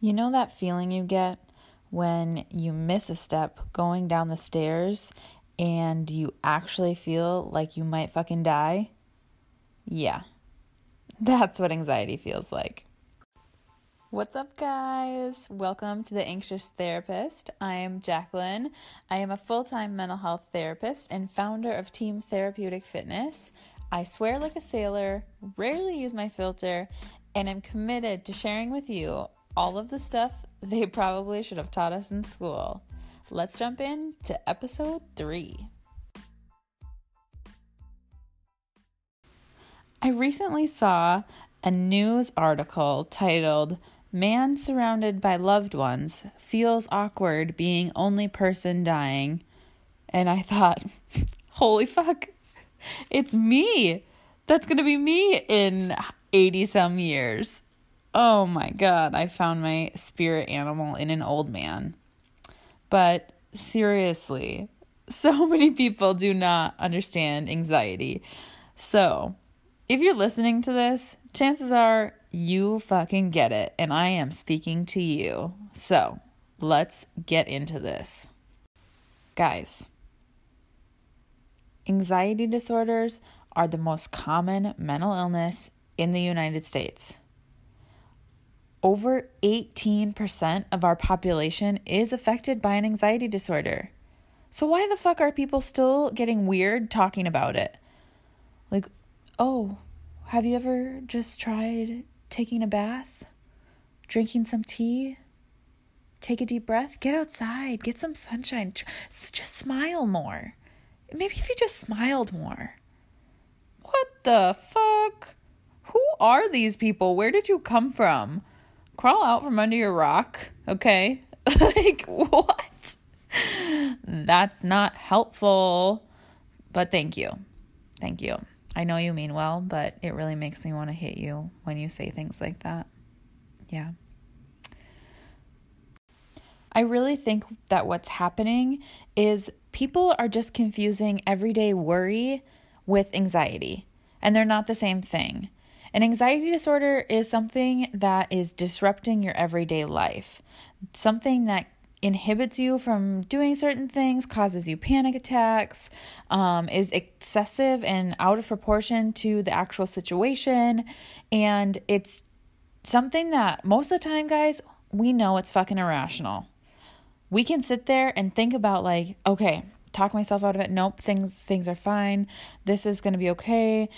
You know that feeling you get when you miss a step going down the stairs and you actually feel like you might fucking die? Yeah, that's what anxiety feels like. What's up, guys? Welcome to The Anxious Therapist. I am Jacqueline. I am a full time mental health therapist and founder of Team Therapeutic Fitness. I swear like a sailor, rarely use my filter, and am committed to sharing with you all of the stuff they probably should have taught us in school. Let's jump in to episode three. I recently saw a news article titled Man Surrounded by Loved Ones Feels Awkward Being Only Person Dying. And I thought, holy fuck, it's me. That's going to be me in 80 some years. Oh my God, I found my spirit animal in an old man. But seriously, so many people do not understand anxiety. So, if you're listening to this, chances are you fucking get it, and I am speaking to you. So, let's get into this. Guys, anxiety disorders are the most common mental illness in the United States over 18% of our population is affected by an anxiety disorder. So, why the fuck are people still getting weird talking about it? Like, oh, have you ever just tried taking a bath, drinking some tea? Take a deep breath, get outside, get some sunshine, just smile more. Maybe if you just smiled more. What the fuck? Who are these people? Where did you come from? Crawl out from under your rock, okay? like, what? That's not helpful. But thank you. Thank you. I know you mean well, but it really makes me want to hit you when you say things like that. Yeah. I really think that what's happening is people are just confusing everyday worry with anxiety, and they're not the same thing. An anxiety disorder is something that is disrupting your everyday life, something that inhibits you from doing certain things, causes you panic attacks, um, is excessive and out of proportion to the actual situation. And it's something that most of the time, guys, we know it's fucking irrational. We can sit there and think about, like, okay, talk myself out of it. Nope, things things are fine. This is going to be okay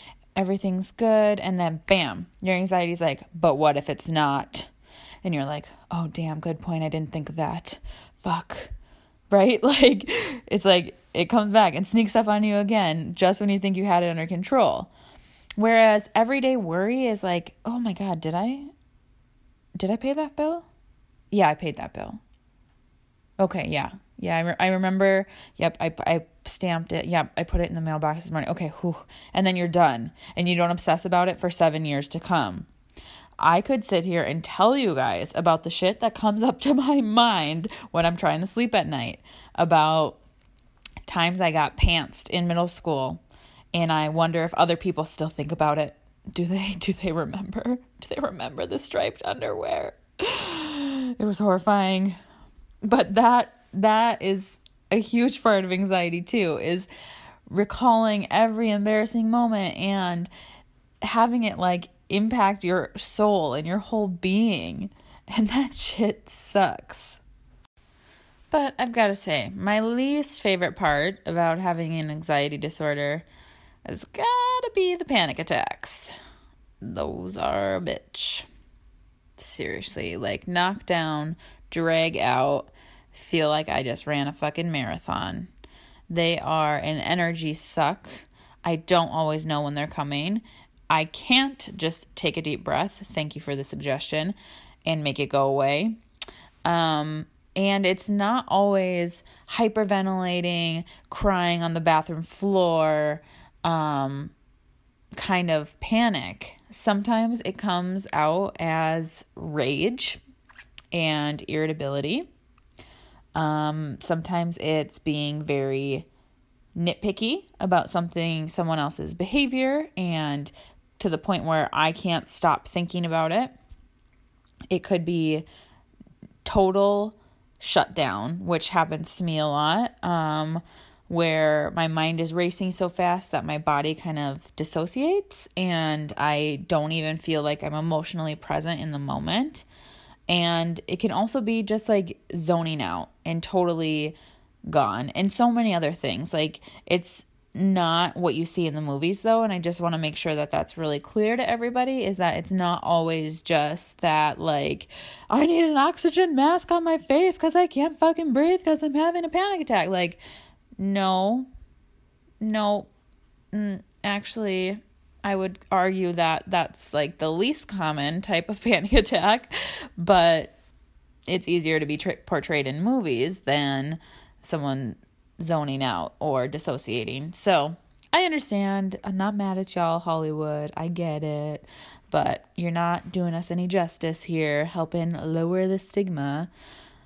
everything's good, and then bam, your anxiety's like, but what if it's not? And you're like, oh, damn, good point. I didn't think of that. Fuck. Right? Like, it's like it comes back and sneaks up on you again just when you think you had it under control. Whereas everyday worry is like, oh my God, did I? Did I pay that bill? Yeah, I paid that bill. Okay, yeah. Yeah, I, re- I remember. Yep, I, I stamped it. Yep, I put it in the mailbox this morning. Okay, whew. and then you're done. And you don't obsess about it for seven years to come. I could sit here and tell you guys about the shit that comes up to my mind when I'm trying to sleep at night, about times I got pantsed in middle school, and I wonder if other people still think about it. Do they do they remember? Do they remember the striped underwear? It was horrifying. But that that is a huge part of anxiety too is recalling every embarrassing moment and having it like impact your soul and your whole being. And that shit sucks. But I've got to say, my least favorite part about having an anxiety disorder has got to be the panic attacks. Those are a bitch. Seriously, like knock down, drag out, feel like I just ran a fucking marathon. They are an energy suck. I don't always know when they're coming. I can't just take a deep breath. Thank you for the suggestion and make it go away. Um, and it's not always hyperventilating, crying on the bathroom floor, um, kind of panic. Sometimes it comes out as rage and irritability. Um, sometimes it's being very nitpicky about something, someone else's behavior, and to the point where I can't stop thinking about it. It could be total shutdown, which happens to me a lot, um, where my mind is racing so fast that my body kind of dissociates and I don't even feel like I'm emotionally present in the moment. And it can also be just like zoning out and totally gone, and so many other things. Like, it's not what you see in the movies though and i just want to make sure that that's really clear to everybody is that it's not always just that like i need an oxygen mask on my face cuz i can't fucking breathe cuz i'm having a panic attack. Like no. No. Mm, actually i would argue that that's like the least common type of panic attack but it's easier to be tra- portrayed in movies than someone zoning out or dissociating. So I understand. I'm not mad at y'all, Hollywood. I get it. But you're not doing us any justice here, helping lower the stigma.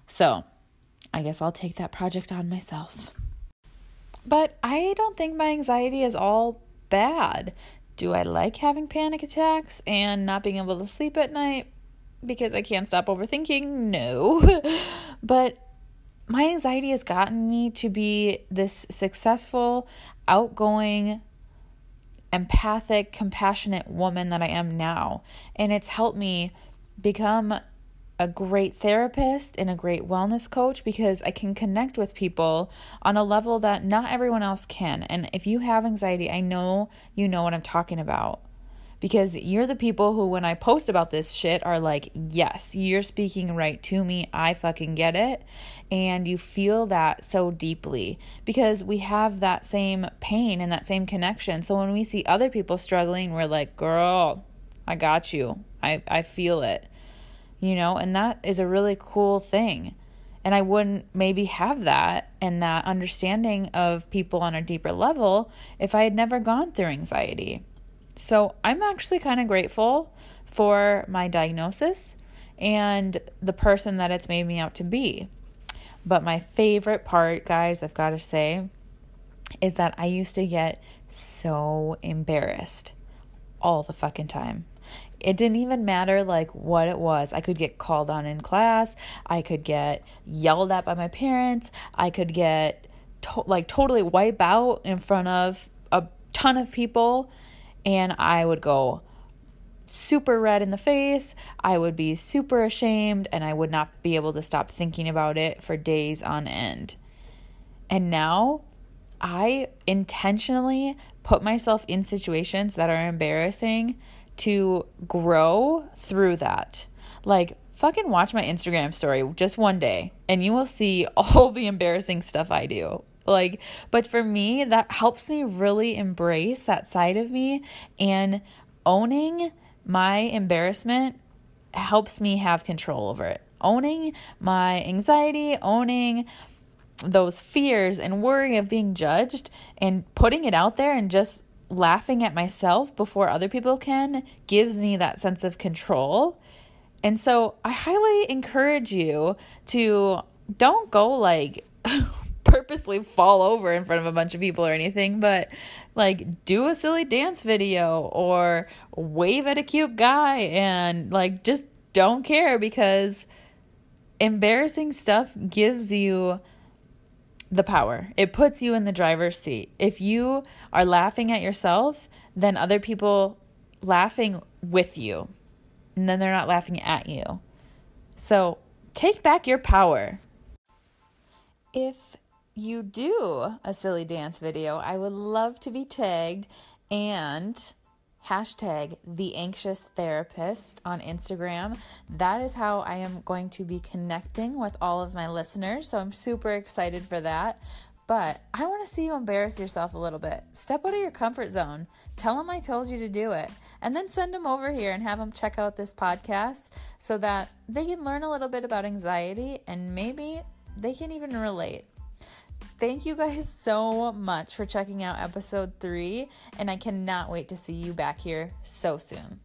So I guess I'll take that project on myself. But I don't think my anxiety is all bad. Do I like having panic attacks and not being able to sleep at night because I can't stop overthinking? No. but my anxiety has gotten me to be this successful, outgoing, empathic, compassionate woman that I am now. And it's helped me become a great therapist and a great wellness coach because I can connect with people on a level that not everyone else can. And if you have anxiety, I know you know what I'm talking about because you're the people who, when I post about this shit, are like, yes, you're speaking right to me. I fucking get it. And you feel that so deeply because we have that same pain and that same connection. So when we see other people struggling, we're like, girl, I got you. I, I feel it. You know, and that is a really cool thing. And I wouldn't maybe have that and that understanding of people on a deeper level if I had never gone through anxiety. So I'm actually kind of grateful for my diagnosis and the person that it's made me out to be. But my favorite part, guys, I've got to say, is that I used to get so embarrassed all the fucking time. It didn't even matter like what it was. I could get called on in class, I could get yelled at by my parents, I could get to- like totally wipe out in front of a ton of people and I would go super red in the face. I would be super ashamed and I would not be able to stop thinking about it for days on end. And now I intentionally put myself in situations that are embarrassing to grow through that. Like, fucking watch my Instagram story just one day and you will see all the embarrassing stuff I do. Like, but for me, that helps me really embrace that side of me and owning my embarrassment helps me have control over it. Owning my anxiety, owning those fears and worry of being judged and putting it out there and just laughing at myself before other people can gives me that sense of control. And so I highly encourage you to don't go like purposely fall over in front of a bunch of people or anything, but like do a silly dance video or wave at a cute guy and like just don't care because embarrassing stuff gives you the power. It puts you in the driver's seat. If you are laughing at yourself, then other people laughing with you. And then they're not laughing at you. So, take back your power. If you do a silly dance video, I would love to be tagged and hashtag the anxious therapist on Instagram. That is how I am going to be connecting with all of my listeners. So I'm super excited for that. But I want to see you embarrass yourself a little bit. Step out of your comfort zone. Tell them I told you to do it. And then send them over here and have them check out this podcast so that they can learn a little bit about anxiety and maybe they can even relate. Thank you guys so much for checking out episode three, and I cannot wait to see you back here so soon.